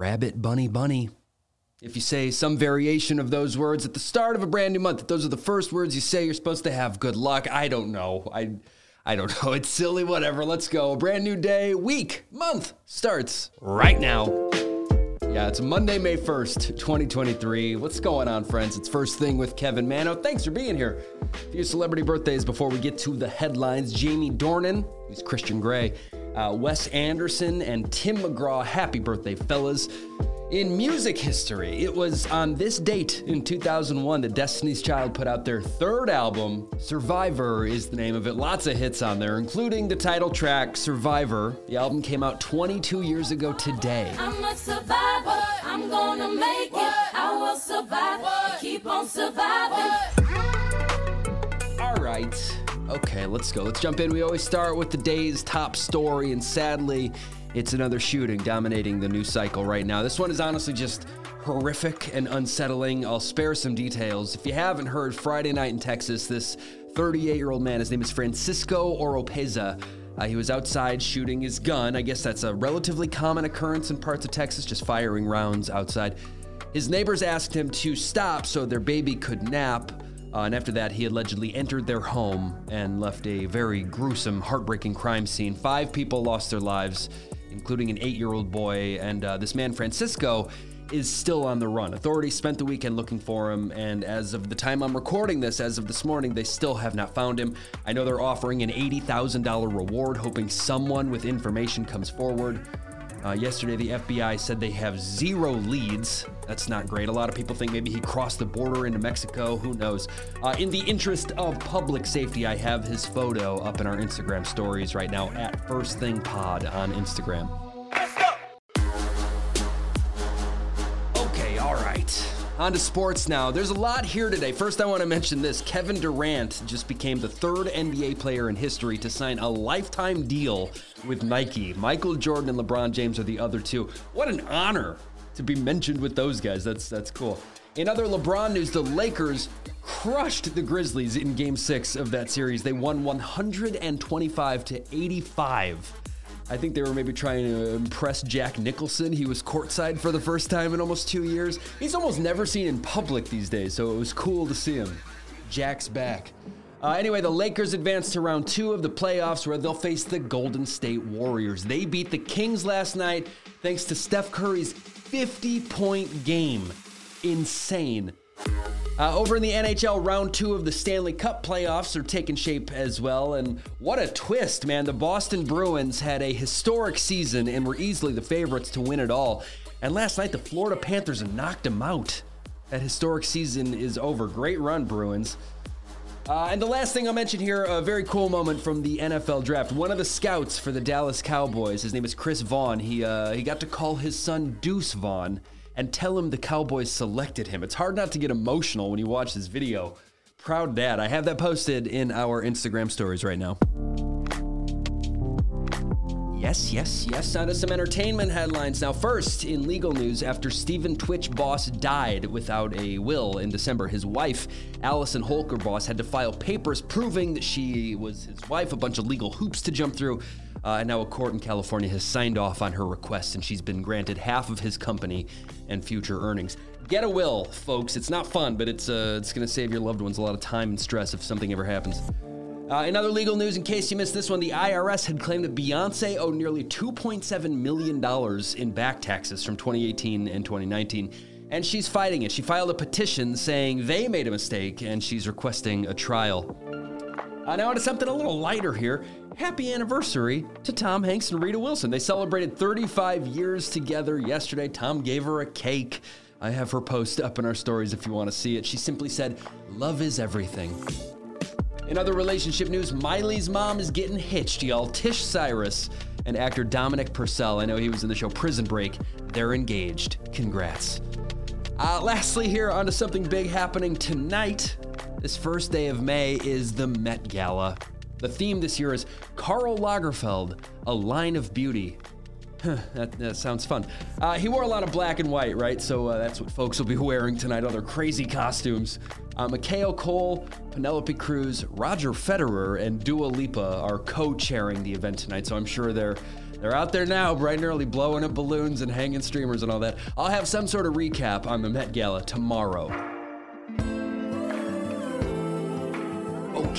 Rabbit Bunny Bunny. If you say some variation of those words at the start of a brand new month, if those are the first words you say, you're supposed to have good luck. I don't know. I I don't know. It's silly, whatever. Let's go. A brand new day, week, month starts right now. Yeah, it's Monday, May 1st, 2023. What's going on, friends? It's First Thing with Kevin Manno. Thanks for being here. A few celebrity birthdays before we get to the headlines. Jamie Dornan, he's Christian Grey, uh, Wes Anderson, and Tim McGraw. Happy birthday, fellas. In music history, it was on this date in 2001 that Destiny's Child put out their third album. Survivor is the name of it. Lots of hits on there, including the title track, Survivor. The album came out 22 years ago today. I'm a survivor. I'm gonna make it. I will survive. Keep on surviving. All right. Okay, let's go. Let's jump in. We always start with the day's top story, and sadly, it's another shooting dominating the news cycle right now. This one is honestly just horrific and unsettling. I'll spare some details. If you haven't heard, Friday night in Texas, this 38 year old man, his name is Francisco Oropeza. Uh, he was outside shooting his gun. I guess that's a relatively common occurrence in parts of Texas, just firing rounds outside. His neighbors asked him to stop so their baby could nap. Uh, and after that, he allegedly entered their home and left a very gruesome, heartbreaking crime scene. Five people lost their lives, including an eight year old boy. And uh, this man, Francisco, is still on the run. Authorities spent the weekend looking for him, and as of the time I'm recording this, as of this morning, they still have not found him. I know they're offering an $80,000 reward, hoping someone with information comes forward. Uh, yesterday, the FBI said they have zero leads. That's not great. A lot of people think maybe he crossed the border into Mexico. Who knows? Uh, in the interest of public safety, I have his photo up in our Instagram stories right now at First Thing Pod on Instagram. On to sports now. There's a lot here today. First, I want to mention this Kevin Durant just became the third NBA player in history to sign a lifetime deal with Nike. Michael Jordan and LeBron James are the other two. What an honor to be mentioned with those guys. That's that's cool. In other LeBron news, the Lakers crushed the Grizzlies in game 6 of that series. They won 125 to 85. I think they were maybe trying to impress Jack Nicholson. He was courtside for the first time in almost two years. He's almost never seen in public these days, so it was cool to see him. Jack's back. Uh, anyway, the Lakers advanced to round two of the playoffs where they'll face the Golden State Warriors. They beat the Kings last night thanks to Steph Curry's 50 point game. Insane. Uh, over in the NHL, round two of the Stanley Cup playoffs are taking shape as well. And what a twist, man. The Boston Bruins had a historic season and were easily the favorites to win it all. And last night, the Florida Panthers knocked them out. That historic season is over. Great run, Bruins. Uh, and the last thing I'll mention here, a very cool moment from the NFL draft. One of the scouts for the Dallas Cowboys, his name is Chris Vaughn. He uh, he got to call his son Deuce Vaughn and tell him the Cowboys selected him. It's hard not to get emotional when you watch this video. Proud dad. I have that posted in our Instagram stories right now. Yes, yes, yes. On to some entertainment headlines. Now, first, in legal news, after Stephen Twitch Boss died without a will in December, his wife, Allison Holker Boss, had to file papers proving that she was his wife, a bunch of legal hoops to jump through. Uh, and now a court in California has signed off on her request, and she's been granted half of his company and future earnings. Get a will, folks. It's not fun, but it's uh, it's going to save your loved ones a lot of time and stress if something ever happens. Uh, in other legal news, in case you missed this one, the IRS had claimed that Beyonce owed nearly $2.7 million in back taxes from 2018 and 2019, and she's fighting it. She filed a petition saying they made a mistake, and she's requesting a trial. Uh, now, to something a little lighter here. Happy anniversary to Tom Hanks and Rita Wilson. They celebrated 35 years together yesterday. Tom gave her a cake. I have her post up in our stories if you want to see it. She simply said, Love is everything. In other relationship news, Miley's mom is getting hitched, y'all. Tish Cyrus and actor Dominic Purcell. I know he was in the show Prison Break. They're engaged. Congrats. Uh, lastly, here, onto something big happening tonight. This first day of May is the Met Gala. The theme this year is Karl Lagerfeld, a line of beauty. That, that sounds fun. Uh, he wore a lot of black and white, right? So uh, that's what folks will be wearing tonight, other crazy costumes. Uh, Michaela Coel, Penelope Cruz, Roger Federer, and Dua Lipa are co chairing the event tonight, so I'm sure they're They're out there now, bright and early, blowing up balloons and hanging streamers and all that. I'll have some sort of recap on the Met Gala tomorrow.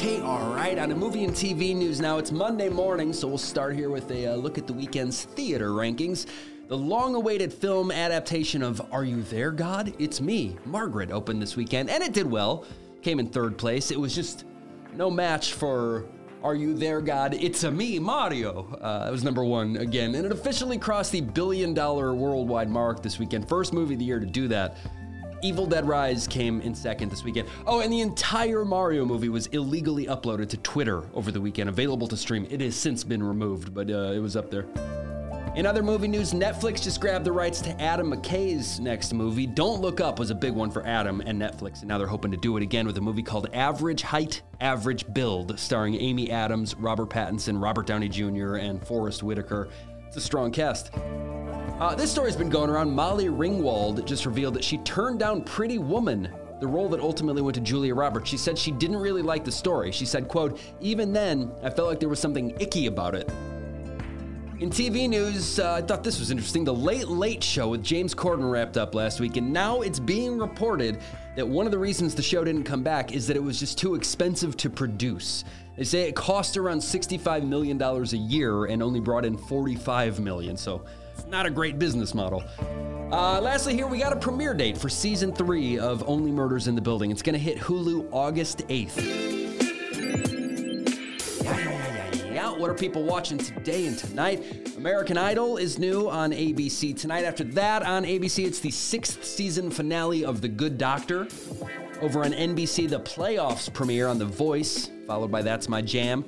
Okay, all right. On a movie and TV news now, it's Monday morning, so we'll start here with a uh, look at the weekend's theater rankings. The long awaited film adaptation of Are You There, God? It's Me, Margaret, opened this weekend, and it did well. Came in third place. It was just no match for Are You There, God? It's a Me, Mario. Uh, it was number one again, and it officially crossed the billion dollar worldwide mark this weekend. First movie of the year to do that. Evil Dead Rise came in second this weekend. Oh, and the entire Mario movie was illegally uploaded to Twitter over the weekend, available to stream. It has since been removed, but uh, it was up there. In other movie news, Netflix just grabbed the rights to Adam McKay's next movie. Don't Look Up was a big one for Adam and Netflix, and now they're hoping to do it again with a movie called Average Height, Average Build, starring Amy Adams, Robert Pattinson, Robert Downey Jr., and Forest Whitaker. It's a strong cast. Uh, this story's been going around. Molly Ringwald just revealed that she turned down Pretty Woman, the role that ultimately went to Julia Roberts. She said she didn't really like the story. She said, quote, even then, I felt like there was something icky about it. In TV news, uh, I thought this was interesting. The Late Late Show with James Corden wrapped up last week, and now it's being reported that one of the reasons the show didn't come back is that it was just too expensive to produce. They say it cost around $65 million a year and only brought in 45 million, so not a great business model. Uh, lastly, here we got a premiere date for season three of Only Murders in the Building. It's going to hit Hulu August 8th. Yeah, yeah, yeah, yeah, yeah. What are people watching today and tonight? American Idol is new on ABC tonight. After that, on ABC, it's the sixth season finale of The Good Doctor. Over on NBC, the playoffs premiere on The Voice, followed by That's My Jam.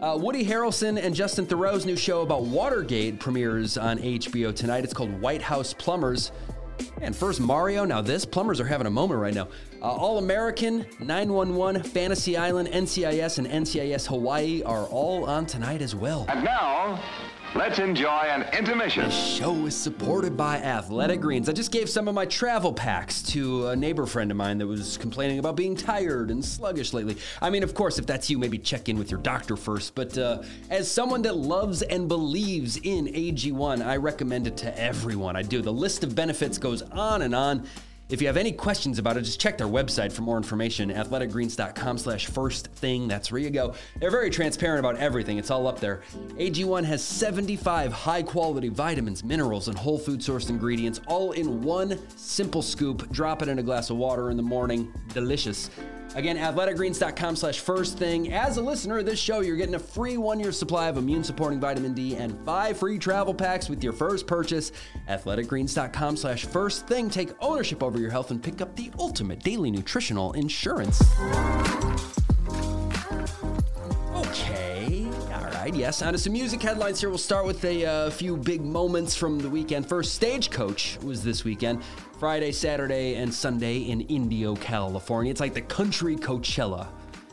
Uh, Woody Harrelson and Justin Theroux's new show about Watergate premieres on HBO tonight. It's called White House Plumbers. And first, Mario. Now, this plumbers are having a moment right now. Uh, All American, 911, Fantasy Island, NCIS, and NCIS Hawaii are all on tonight as well. And now, let's enjoy an intermission. The show is supported by Athletic Greens. I just gave some of my travel packs to a neighbor friend of mine that was complaining about being tired and sluggish lately. I mean, of course, if that's you, maybe check in with your doctor first. But uh, as someone that loves and believes in AG1, I recommend it to everyone. I do. The list of benefits goes on and on. If you have any questions about it, just check their website for more information, athleticgreens.com slash first thing. That's where you go. They're very transparent about everything. It's all up there. AG1 has 75 high quality vitamins, minerals, and whole food sourced ingredients all in one simple scoop. Drop it in a glass of water in the morning. Delicious. Again, athleticgreens.com slash first thing. As a listener of this show, you're getting a free one year supply of immune supporting vitamin D and five free travel packs with your first purchase. Athleticgreens.com slash first thing. Take ownership over your health and pick up the ultimate daily nutritional insurance. Right. Yes. On to some music headlines here. We'll start with a uh, few big moments from the weekend. First, Stagecoach was this weekend. Friday, Saturday, and Sunday in Indio, California. It's like the country Coachella.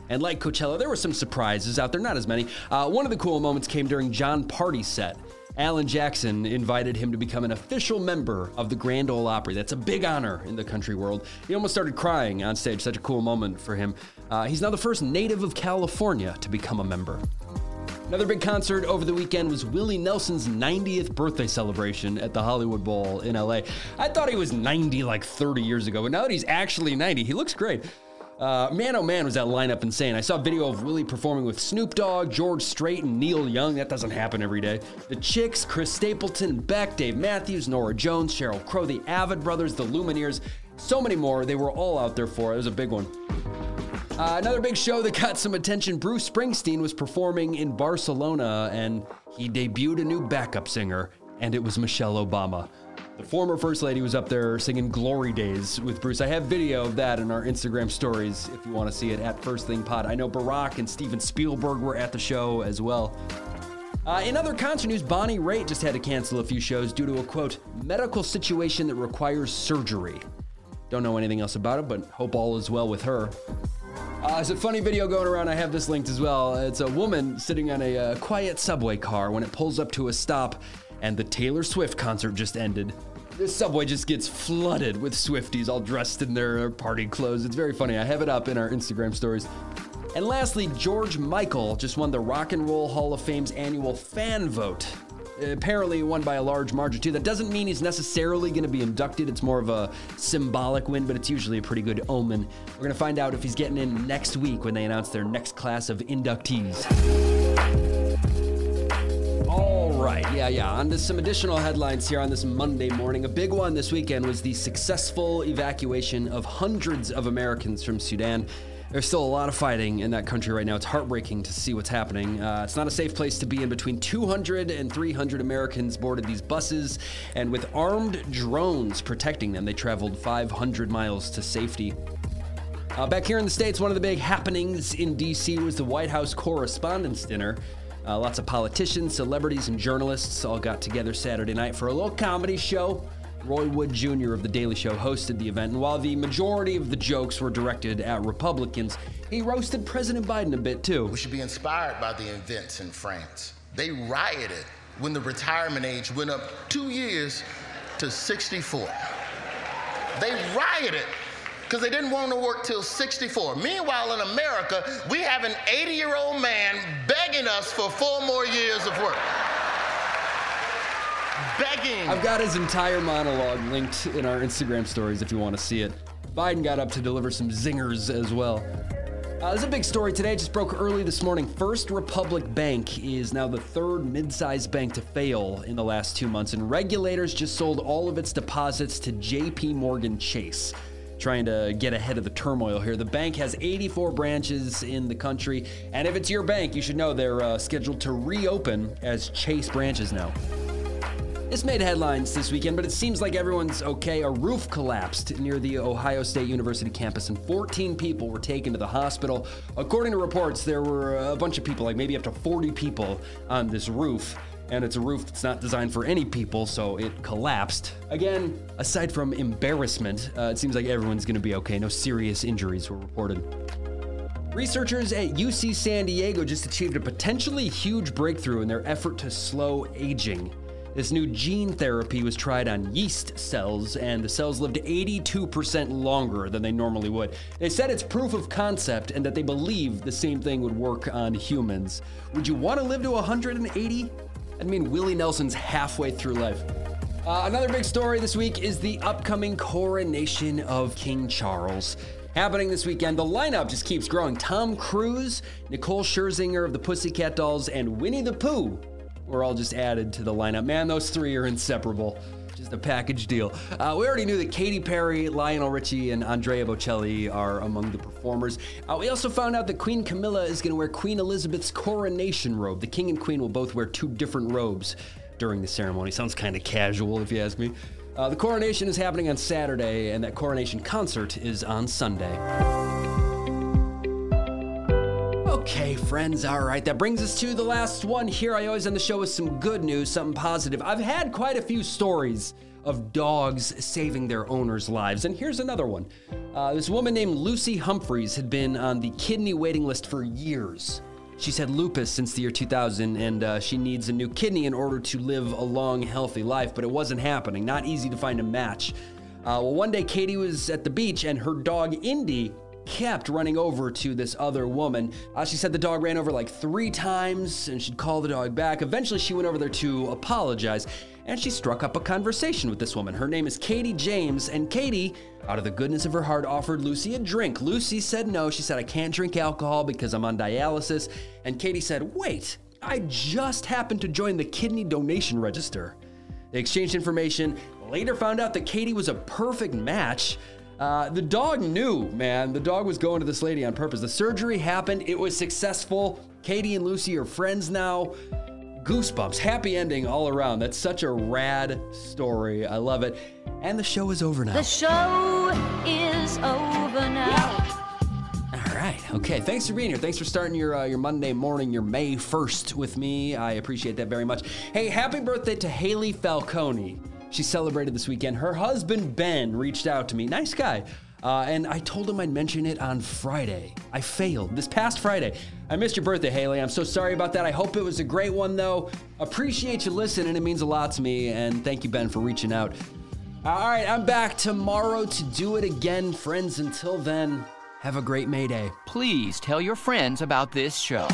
And like Coachella, there were some surprises out there, not as many. Uh, one of the cool moments came during Jon Pardi's set. Alan Jackson invited him to become an official member of the Grand Ole Opry. That's a big honor in the country world. He almost started crying on stage. Such a cool moment for him. Uh, he's now the first native of California to become a member. Another big concert over the weekend was Willie Nelson's 90th birthday celebration at the Hollywood Bowl in LA. I thought he was 90 like 30 years ago, but now that he's actually 90, he looks great. Uh, man, oh man, was that lineup insane. I saw a video of Willie performing with Snoop Dogg, George Strait, and Neil Young. That doesn't happen every day. The Chicks, Chris Stapleton, Beck, Dave Matthews, Norah Jones, Sheryl Crow, the Avett Brothers, the Lumineers, so many more. They were all out there for it. It was a big one. Uh, another big show that got some attention Bruce Springsteen was performing in Barcelona and he debuted a new backup singer, and it was Michelle Obama. The former First Lady was up there singing Glory Days with Bruce. I have video of that in our Instagram stories if you want to see it at First Thing Pod. I know Barack and Steven Spielberg were at the show as well. Uh, in other concert news, Bonnie Raitt just had to cancel a few shows due to a quote, medical situation that requires surgery. Don't know anything else about it, but hope all is well with her. Uh, there's a funny video going around. I have this linked as well. It's a woman sitting on a uh, quiet subway car when it pulls up to a stop, and the Taylor Swift concert just ended. This subway just gets flooded with Swifties all dressed in their party clothes. It's very funny. I have it up in our Instagram stories. And lastly, George Michael just won the Rock and Roll Hall of Fame's annual fan vote. Apparently won by a large margin too. That doesn't mean he's necessarily going to be inducted. It's more of a symbolic win, but it's usually a pretty good omen. We're going to find out if he's getting in next week when they announce their next class of inductees. All right, yeah, yeah. On to some additional headlines here on this Monday morning. A big one this weekend was the successful evacuation of hundreds of Americans from Sudan. There's still a lot of fighting in that country right now. It's heartbreaking to see what's happening. Uh, it's not a safe place to be in. Between 200 and 300 Americans boarded these buses, and with armed drones protecting them, they traveled 500 miles to safety. Uh, back here in the States, one of the big happenings in D.C. was the White House Correspondents' Dinner. Uh, lots of politicians, celebrities, and journalists all got together Saturday night for a little comedy show. Roy Wood Jr. of The Daily Show hosted the event, and while the majority of the jokes were directed at Republicans, he roasted President Biden a bit too. We should be inspired by the events in France. They rioted when the retirement age went up two years to 64. They rioted because they didn't want to work till 64. Meanwhile, in America, we have an 80 year old man begging us for four more years of work. Begging. I've got his entire monologue linked in our Instagram stories if you want to see it. Biden got up to deliver some zingers as well. Uh, there's a big story today. It just broke early this morning. First Republic Bank is now the third mid sized bank to fail in the last two months, and regulators just sold all of its deposits to JP Morgan Chase. Trying to get ahead of the turmoil here. The bank has 84 branches in the country, and if it's your bank, you should know they're uh, scheduled to reopen as Chase branches now. This made headlines this weekend, but it seems like everyone's okay. A roof collapsed near the Ohio State University campus, and 14 people were taken to the hospital. According to reports, there were a bunch of people, like maybe up to 40 people, on this roof. And it's a roof that's not designed for any people, so it collapsed. Again, aside from embarrassment, uh, it seems like everyone's gonna be okay. No serious injuries were reported. Researchers at UC San Diego just achieved a potentially huge breakthrough in their effort to slow aging. This new gene therapy was tried on yeast cells, and the cells lived 82% longer than they normally would. They said it's proof of concept and that they believe the same thing would work on humans. Would you want to live to 180? I mean, Willie Nelson's halfway through life. Uh, another big story this week is the upcoming coronation of King Charles. Happening this weekend, the lineup just keeps growing. Tom Cruise, Nicole Scherzinger of the Pussycat Dolls, and Winnie the Pooh were all just added to the lineup. Man, those three are inseparable. Just a package deal. Uh, we already knew that Katy Perry, Lionel Richie, and Andrea Bocelli are among the performers. Uh, we also found out that Queen Camilla is going to wear Queen Elizabeth's coronation robe. The king and queen will both wear two different robes during the ceremony. Sounds kind of casual, if you ask me. Uh, the coronation is happening on Saturday, and that coronation concert is on Sunday. Friends, all right, that brings us to the last one here. I always end the show with some good news, something positive. I've had quite a few stories of dogs saving their owners' lives, and here's another one. Uh, this woman named Lucy Humphreys had been on the kidney waiting list for years. She's had lupus since the year 2000, and uh, she needs a new kidney in order to live a long, healthy life, but it wasn't happening. Not easy to find a match. Uh, well, one day Katie was at the beach, and her dog Indy kept running over to this other woman. Uh, she said the dog ran over like three times and she'd call the dog back. Eventually, she went over there to apologize and she struck up a conversation with this woman. Her name is Katie James, and Katie, out of the goodness of her heart, offered Lucy a drink. Lucy said no. She said, I can't drink alcohol because I'm on dialysis. And Katie said, Wait, I just happened to join the kidney donation register. They exchanged information, later found out that Katie was a perfect match. Uh, the dog knew, man. The dog was going to this lady on purpose. The surgery happened, it was successful. Katie and Lucy are friends now. Goosebumps, happy ending all around. That's such a rad story. I love it. And the show is over now. The show is over now. All right. Okay. Thanks for being here. Thanks for starting your uh, your Monday morning, your May first with me. I appreciate that very much. Hey, happy birthday to Haley Falcone. She celebrated this weekend. Her husband Ben reached out to me. Nice guy. Uh, and I told him I'd mention it on Friday. I failed this past Friday. I missed your birthday, Haley. I'm so sorry about that. I hope it was a great one, though. Appreciate you listening. It means a lot to me. And thank you, Ben, for reaching out. All right, I'm back tomorrow to do it again, friends. Until then, have a great May Day. Please tell your friends about this show.